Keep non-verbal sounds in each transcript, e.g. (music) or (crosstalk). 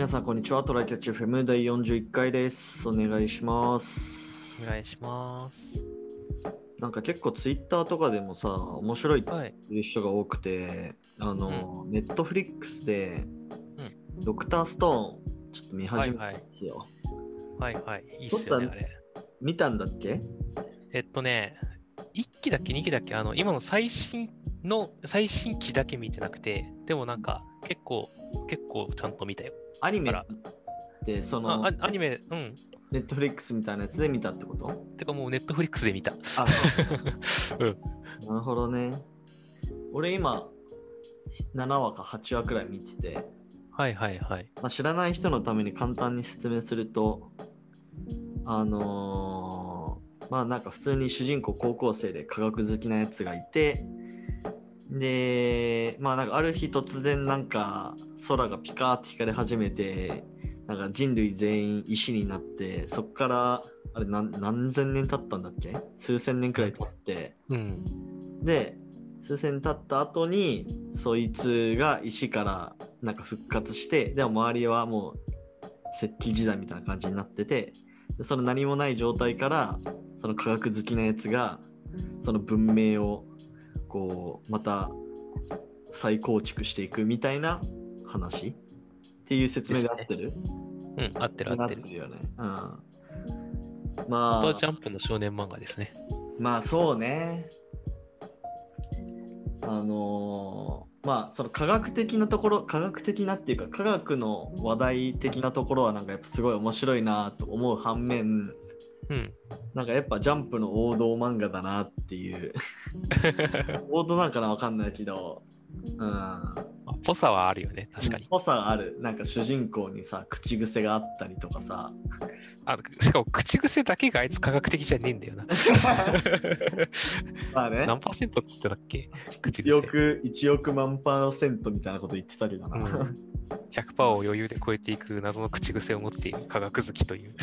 皆さん、こんにちは。トライキャッチ FM 第41回です。お願いします。お願いします。なんか結構ツイッターとかでもさ、面白いってはい。言う人が多くて、あの、ネットフリックスで、ドクターストーン、ちょっと見始めたんですよ。はいはい。いいっすよね、あれ。見たんだっけ？えっとね、1期だっけ、2期だっけ、あの、今の最新の、最新期だけ見てなくて、でもなんか、結構、結構ちゃんと見たよ。アニメって、そあの、アアニメ、うん。ネットフリックスみたいなやつで見たってこと？てかもうネットフリックスで見た。あ、(laughs) うん。なるほどね。俺今、7話か8話くらい見てて、はいはいはい。まあ、知らない人のために簡単に説明すると、あのーまあなんか普通に主人公高校生で科学好きなやつがいて、で、まあなんかある日突然なんか空がピカーって光り始めて、なんか人類全員石になって、そっから、あれ何何千年経ったんだっけ？数千年くらい経って、うん。で数千年経った後にそいつが石からなんか復活してでも周りはもう石器時代みたいな感じになっててでその何もない状態からその科学好きなやつがその文明をこうまた再構築していくみたいな話？っていう説明で合ってる？うん、合ってる合なってる。よね。うん、あまあとはジャンプの少年漫画ですね。まあそうね。あのーまあその科学的なところ科学的なっていうか科学の話題的なところはなんかやっぱすごい面白いなと思う反面うん。なんかやっぱジャンプの王道漫画だなっていう。(laughs) 王道なんかなわかんないけど。うん。ぽさはあるよね、確かに。ぽさがある。なんか主人公にさ口癖があったりとかさ。あしかも口癖だけがあいつ科学的じゃねえんだよな。(laughs) まあね。何パーセントって言ってたっけ？口1癖。億1億万パーセントみたいなこと言ってたけどな、うん100%を余裕で超えていく謎の口癖を持っている科学好きという。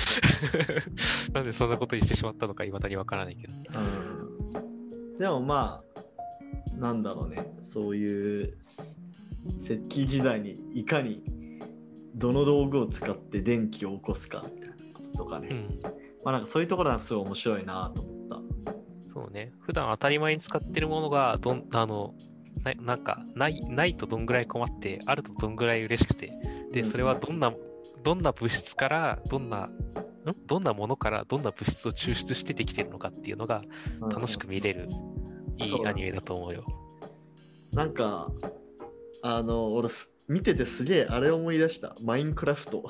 (laughs) なんでそんなことにしてしまったのか、いまだにわからないけど。うんでもまあなんだろうねそういう石器時代にいかにどの道具を使って電気を起こすかみたいなこととかね、うん。まあなんかそういうところがすごい面白いなと思ったそうね。普段当たり前に使ってるものが、どん、あの、ななんか、ない、ないとどんぐらい困って、あるとどんぐらい嬉しくて、で、うん。それはどんな、どんな物質から、どんな、ん？どんなものからどんな物質を抽出してできてるのかっていうのが楽しく見れる、いいアニメだと思うよ。なんかあの俺す見ててすげえあれ思い出した。マインクラフト。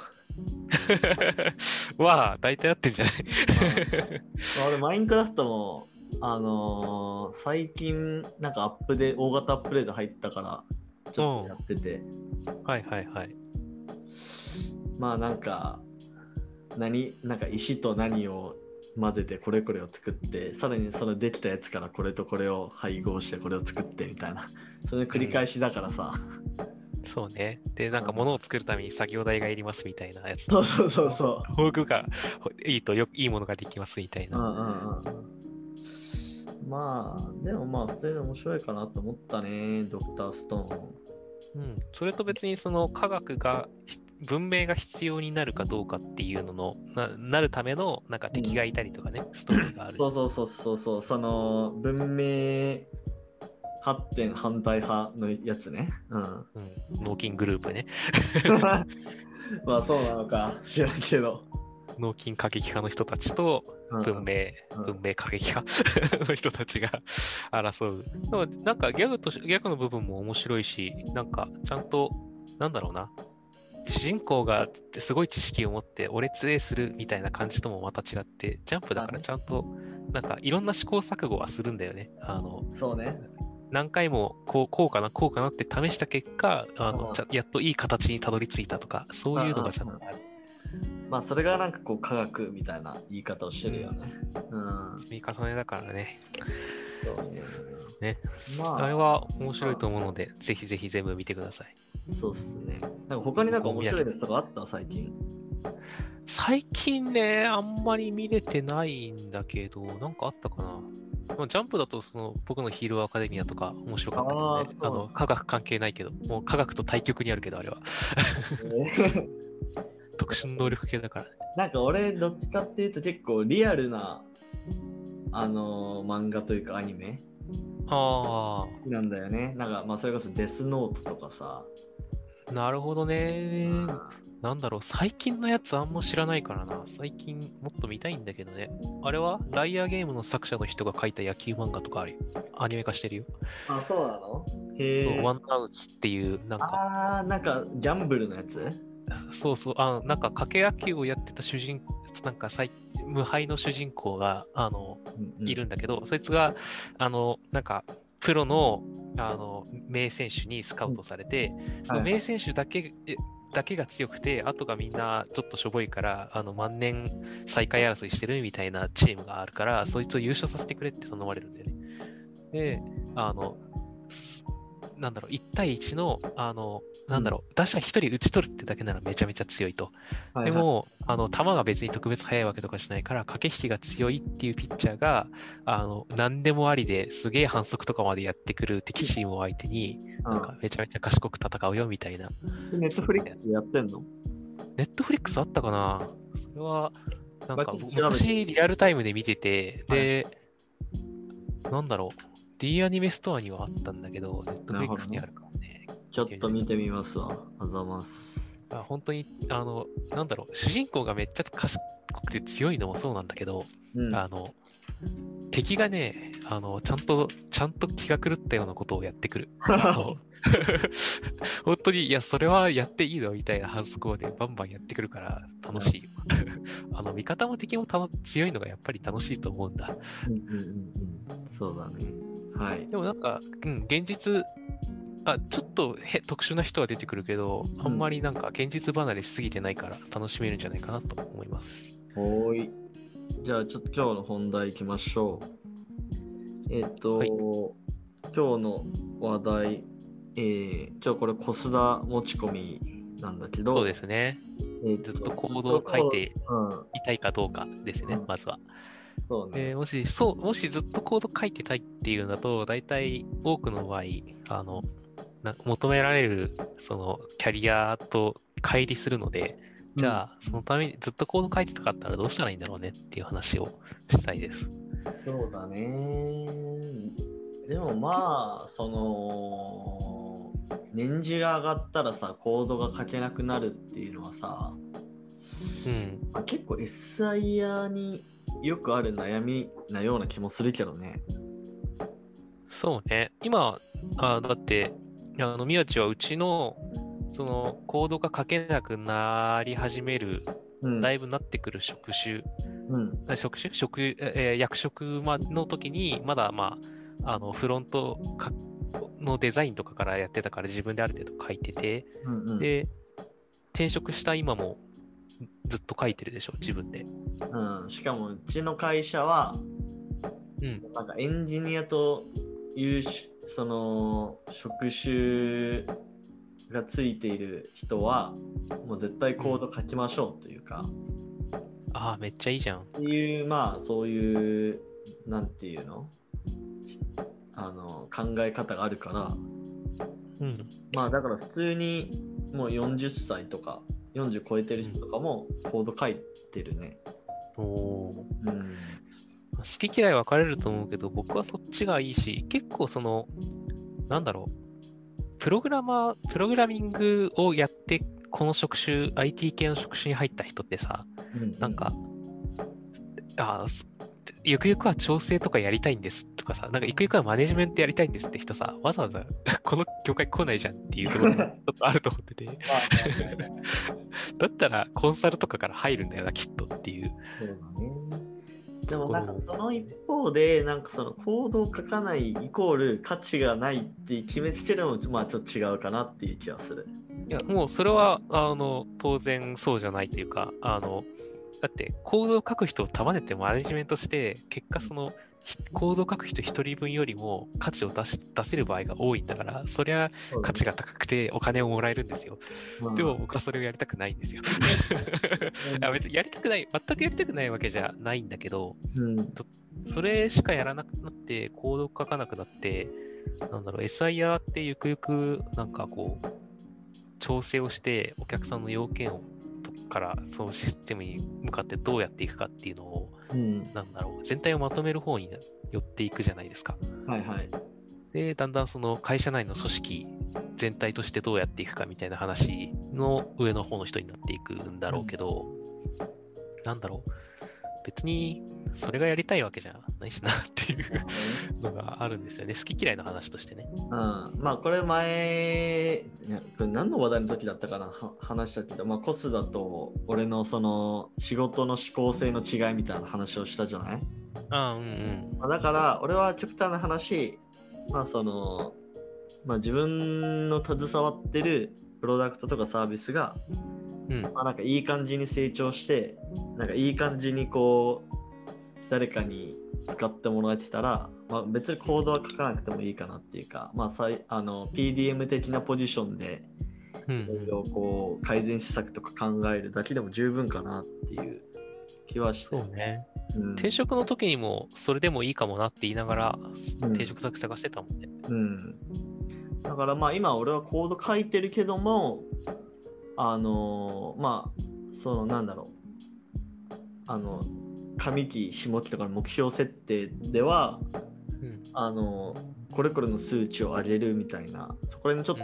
(laughs) わあ、大体合ってんじゃない？(laughs) 俺マインクラフトもあのー最近なんかアップで大型アップデート入ったからちょっとやってて、はいはいはい。まあなんか何なんか石と何を混ぜてこれこれを作ってさらにそのできたやつからこれとこれを配合してこれを作ってみたいなそれの繰り返しだからさ、そうね。で、なんか物を作るために作業台がいりますみたいなやつ。そうそうそうそ道具がいいとよいいものができますみたいううんうな。んうんまあでもまあ普通に面白いかなと思ったねドクターストーンうん。それと別にその科学が、ひ文明が必要になるかどうかっていうのの、ななるためのなんか敵がいたりとかね、ストーリーがある。そうそうそうそうそうその文明発展反対派のやつねうんうん。脳筋グループね。(laughs) まあそうなのか知らんけど、脳筋過激派の人たちとうん文明、うん文明過激派 (laughs) の人たちが争う。でもなんかギャグとし、ギャグの部分も面白いし、なんかちゃんと、なんだろうな。主人公がすごい知識を持って、俺強えするみたいな感じともまた違って、ジャンプだからちゃんと、なんかいろんな試行錯誤はするんだよね。あの、そうね何回もこうこうかな、こうかなって試した結果、あうんのやっといい形にたどり着いたとか、そういうのがちゃんとある。まあそれがなんかこう科学みたいな言い方をしてるよねうん積み重ねだからね。そうねねまああれは面白いと思うので、ぜひぜひ全部見てください。そうっすねなんか他になんか面白いやつとかあった？最近最近ね、あんまり見れてないんだけど、なんかあったかな。まあジャンプだとその僕のヒーローアカデミアとか面白かったけどね。あの科学関係ないけど、もう科学と対極にあるけど、あれは。特殊能力系だからね。なんか俺どっちかっていうと結構リアルなあのー漫画というかアニメあなんだよね。なんかまあそれこそデスノートとかさ。あ、なるほどね。なんだろう、最近のやつあんま知らないからな。最近もっと見たいんだけどね。あれは？ライアーゲームの作者の人が書いた野球漫画とかあるよ。アニメ化してるよ。あ、そうなの？へえ。ワンアウツっていう、なんか、あー、なんかギャンブルのやつ？そうそう、あなんか掛け野球をやってた主人、なんか最無敗の主人公が、あの、いるんだけど、そいつが、あの、なんか、プロの、あの、名選手にスカウトされて、その名選手だけ、えだけが強くて、あとがみんなちょっとしょぼいから、あの、万年最下位争いしてるみたいなチームがあるから、そいつを優勝させてくれって頼まれるんだよね。で、あの、すなんだろう、1対1の、あの、なんだろう、打者1人打ち取るってだけならめちゃめちゃ強いと。はいはい。でも、あの、球が別に特別速いわけとかじゃないから、駆け引きが強いっていうピッチャーが、あの、何でもありですげえ反則とかまでやってくる敵チームを相手に、なんかめちゃめちゃ賢く戦うよみたいな。ネットフリックスでやってんの？ネットフリックスあったかな？それは、なんか昔リアルタイムで見てて、で、なんだろう、D アニメストアにはあったんだけど、ネットフリックスにあるからね。ちょっと見てみますわ。あざます。あ本当に、あの、なんだろう、主人公がめっちゃ賢くて強いのもそうなんだけど、うん。あの、敵がね、あの、ちゃんと、ちゃんと気が狂ったようなことをやってくる。(laughs) (laughs) 本当に、いや、それはやっていいのみたいな反則をね、バンバンやってくるから楽しいよ。(laughs) あの、味方も敵も強いのがやっぱり楽しいと思うんだ。うんうんうんうん。そうだね。はい。でもなんか、うん、現実、あ、ちょっとへ特殊な人は出てくるけど、あんまりなんか現実離れしすぎてないから楽しめるんじゃないかなと思います。ほーい。じゃあちょっと今日の本題いきましょう。えっ、と、はい今日の話題、えー、今日これコスダ持ち込みなんだけど、そうですね。えーずっとコードを書いてうん、いたいかどうかですねうん、まずは。そうね。でもし、そう、もしずっとコード書いてたいっていうんだと、大体多くの場合、あの、な求められる、その、キャリアと乖離するので、じゃあ、そのためにずっとコード書いてたかったらどうしたらいいんだろうねっていう話をしたいです。そうだね。でもまあ、その、年次が上がったらさ、コードが書けなくなるっていうのはさ、うん。まあ、結構 SIR によくある悩みなような気もするけどね。そうね。今、あだって、あの、宮地はうちの、その、コードが書けなくなり始める、うん。だいぶなってくる職種うん。職種職、えー役職まの時に、まだ、まあ、あのフロントかのデザインとかからやってたから自分である程度書いてて、うんうん。で、転職した今もずっと書いてるでしょ、自分で。うん、しかもうちの会社は、うん。なんかエンジニアというしその職種がついている人はもう絶対コード書きましょうというか、ああ、めっちゃいいじゃん。っていうまあそういうなんていうの？あの考え方があるからうん。まあだから普通にもう40歳とか40超えてる人とかもコード書いてるね。おおー。うん。好き嫌い分かれると思うけど、僕はそっちがいいし、結構その、なんだろう、プログラマー、プログラミングをやって、この職種、IT 系の職種に入った人ってさ、うんなんか、あゆくゆくは調整とかやりたいんですとかさ、なんかゆくゆくはマネジメントやりたいんですって人さ、わざわざ (laughs) この業界来ないじゃんっていうところが (laughs) ちょっとあると思ってて、まあ (laughs) だったらコンサルとかから入るんだよな、きっとっていう。そうだね。でもなんかその一方で、なんかその行動を書かないイコール価値がないって決めつけるのもまあちょっと違うかなっていう気がする。いや、もうそれは、あの、当然そうじゃないというか、あの、だって、コードを書く人を束ねてマネジメントして、結果その、ひコード書く人1人分よりも価値を出し出せる場合が多いんだから、そりゃ価値が高くてお金をもらえるんですよ。がでも僕はそれをやりたくないんですよ。(laughs) いや別にやりたくない、全くやりたくないわけじゃないんだけど、うん、それしかやらなくなって、コード書かなくなって、なんだろう、SIR ってゆくゆく、なんかこう、調整をして、お客さんの要件をとから、そのシステムに向かってどうやっていくかっていうのを、うん、なんだろう、全体をまとめる方に寄っていくじゃないですか。はいはい。で、だんだんその会社内の組織全体としてどうやっていくかみたいな話の上の方の人になっていくんだろうけど、なんだろう、別にそれがやりたいわけじゃないしなっていうのがあるんですよね。好き嫌いの話としてね。うん、まあこれ前何の話題の時だったかな？は話したけど、まあ、コスだと俺のその仕事の思考性の違いみたいな話をしたじゃない、ああ、うんうん。まあだから俺は極端な話まあそのまあ自分の携わってるプロダクトとかサービスが、うん。まあ、なんかいい感じに成長してなんかいい感じにこう誰かに使ってもらえてたら、まあ、別にコードは書かなくてもいいかなっていうか、まあ、さいあの PDM 的なポジションでうん。いろいろこう改善施策とか考えるだけでも十分かなっていう気はして。そうね。うん。転職の時にもそれでもいいかもなって言いながらうん。転職先探してたもんね。うん、だからまあ今俺はコード書いてるけどもあのまあそのなんだろうあの上期下期とかの目標設定ではうん。あのこれこれの数値を上げるみたいなそこら辺のちょっ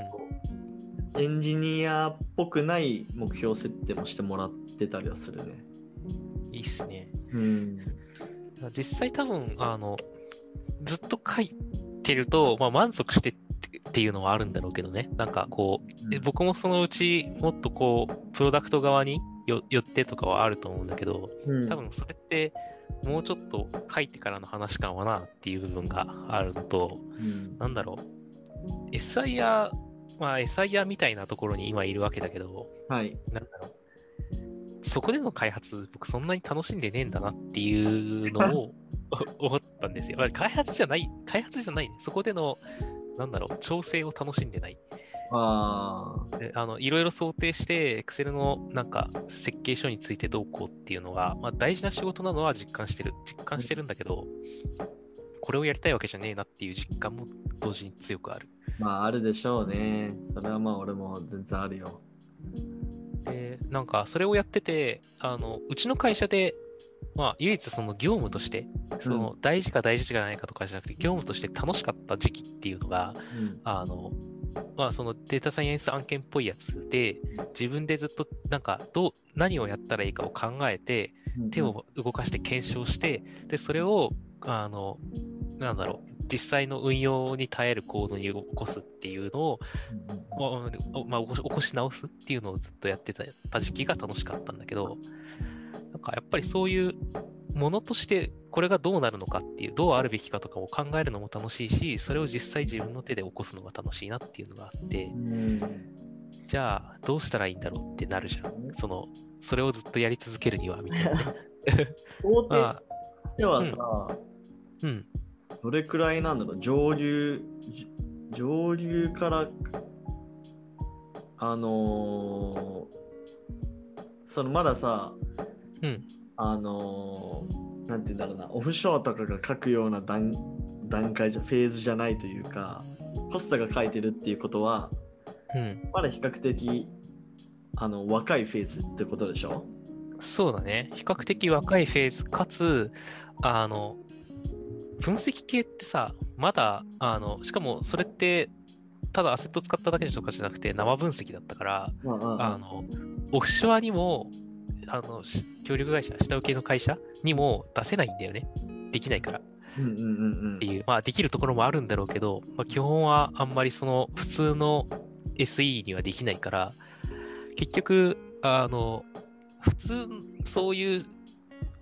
とエンジニアっぽくない目標設定もしてもらってたりはするね。いいっすね。うん実際多分、あの、ずっと書いてると、まあ、満足してっていうのはあるんだろうけどね。なんかこう、で僕もそのうちもっとこう、プロダクト側によ寄ってとかはあると思うんだけど、うん多分それって、もうちょっと書いてからの話かもなっていう部分があるのと、うんなんだろう、SIR、まあ SIR みたいなところに今いるわけだけど、はい。なんだろう。そこでの開発、僕そんなに楽しんでねえんだなっていうのを (laughs) 思ったんですよ。まあ開発じゃない、開発じゃないね。そこでの、なんだろう、調整を楽しんでない。ああ。のいろいろ想定して、Excel のなんか設計書についてどうこうっていうのが、まあ、大事な仕事なのは実感してる。実感してるんだけど、これをやりたいわけじゃねえなっていう実感も同時に強くある。まああるでしょうね。それはまあ俺も全然あるよ。で、なんかそれをやってて、あのうちの会社で、まあ、唯一その業務として、その大事か大事じゃないかとかじゃなくて、業務として楽しかった時期っていうのが、うん。あの、まあ、そのデータサイエンス案件っぽいやつで、自分でずっとなんかどう、何をやったらいいかを考えて、手を動かして検証して、で、それを、あの、なんだろう、実際の運用に耐えるコードに起こすっていうのを、まあ、起こし直すっていうのをずっとやってたた時期が楽しかったんだけど、かやっぱりそういうものとしてこれがどうなるのかっていう、どうあるべきかとかを考えるのも楽しいし、それを実際自分の手で起こすのが楽しいなっていうのがあってう、んじゃあどうしたらいいんだろうってなるじゃん。その、それをずっとやり続けるには、みたいなね。(laughs) 大手まあ、ではさ、うん。どれくらいなんだろう上流じ上流からあのーそのまださうん。あのーなんて言うんだろうなオフショアとかが書くような段段階じゃフェーズじゃないというかコスタが書いてるっていうことはうん。まだ比較的あの若いフェーズってことでしょ？そうだね。比較的若いフェーズ、かつ、あの、分析系ってさ、まだ、あの、しかもそれって、ただアセット使っただけとかじゃなくて生分析だったから、あの、オフショアにも、あの、し協力会社、下請けの会社にも出せないんだよね。できないから。っうんうんうんうん。ていう、まあできるところもあるんだろうけど、まあ基本はあんまりその普通の SE にはできないから、結局、あの、普通、そういう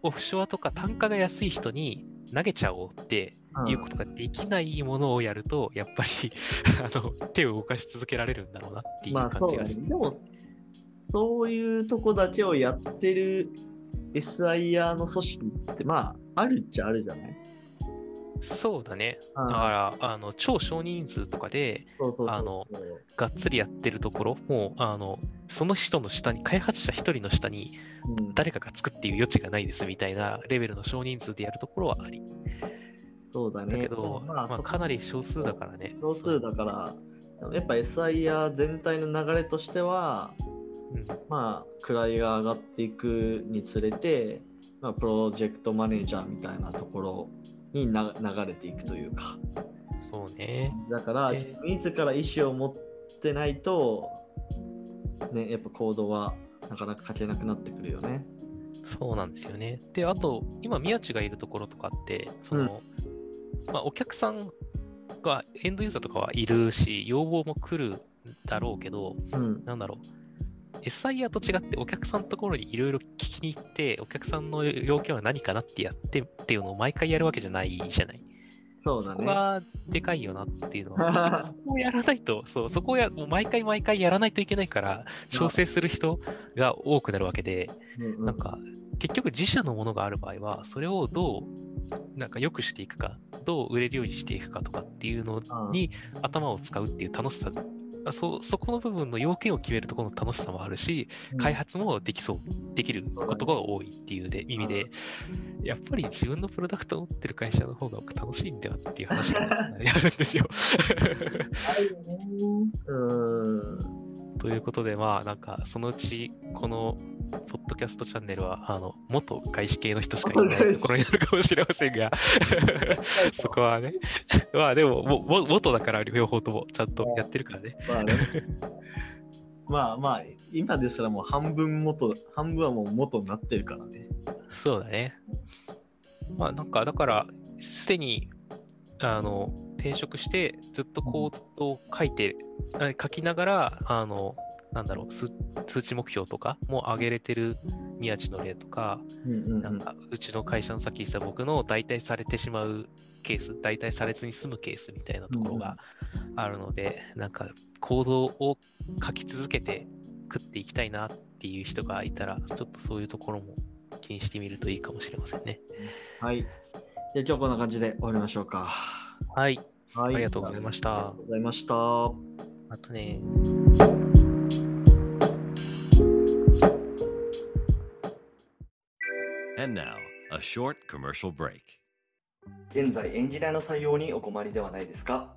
オフショアとか単価が安い人に投げちゃおうっていうことができないものをやると、やっぱり (laughs) あの手を動かし続けられるんだろうなっていうまあそう感じがして、だね。でもそういうとこだけをやってる SIR の組織ってまああるっちゃあるじゃない？そうだね。うんだから、あの、超少人数とかで、あのがっつりやってるところ、もう、あの、その人の下に、開発者一人の下にうん誰かがつくっていう余地がないですみたいなレベルの少人数でやるところはあり。そうだね。だけど、まあ、そかなり少数だからね。少数だから、やっぱ SIR 全体の流れとしては、うん。まあ、位が上がっていくにつれて、まあ、プロジェクトマネージャーみたいなところにな流れていくというか。そうね。だから、えー自ら意思を持ってないと、ね、やっぱ行動はなかなか書けなくなってくるよね。そうなんですよね。で、あと、今、宮地がいるところとかって、その、まあ、お客さんが、エンドユーザーとかはいるし、要望も来るだろうけど、うん。なんだろう。SIR と違ってお客さんのところにいろいろ聞きに行って、お客さんの要件は何かなってやってっていうのを毎回やるわけじゃないじゃない。そうだね。そこがでかいよなっていうのは、(laughs) そこをやらないと、そう、そこをやもう毎回毎回やらないといけないから、調整する人が多くなるわけで、うんうんなんか、結局自社のものがある場合は、それをどう、なんか良くしていくか、どう売れるようにしていくかとかっていうのうんに頭を使うっていう楽しさ、あそそこの部分の要件を決めるところの楽しさもあるし、開発もできそう、できることが多いっていうで意味で、やっぱり自分のプロダクトを持ってる会社の方が楽しいんではっていう話があるんですよ。(laughs) うん。ということで、まあ、なんか、そのうち、この、ポッドキャストチャンネルは、あの、元外資系の人しかいないところになるかもしれませんが、(laughs) (laughs) そこはね、まあでも、もも元だから両方ともちゃんとやってるからね。まあね。まあまあ、今ですらもう半分元、半分はもう元になってるからね。そうだね。まあなんか、だから、すでに、あの、転職して、ずっとコードを書いて、あ書きながら、あの、なんだろう、数数値目標とかも上げれてる宮地の例とか、うんうんうんなんか、うちの会社のさっき言ってた僕の代替されてしまうケース、代替されずに済むケースみたいなところがあるので、なんか、行動を書き続けて食っていきたいなっていう人がいたら、ちょっとそういうところも気にしてみるといいかもしれませんね。はい。じゃあ今日こんな感じで終わりましょうか。はい、はい。ありがとうございましたありがとうございました。あとね、And now, a short commercial break. 現在エンジニアの採用にお困りではないですか？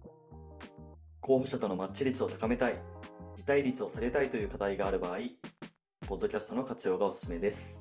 候補者とのマッチ率を高めたい、辞退率を下げたいという課題がある場合、ポッドキャストの活用がおすすめです。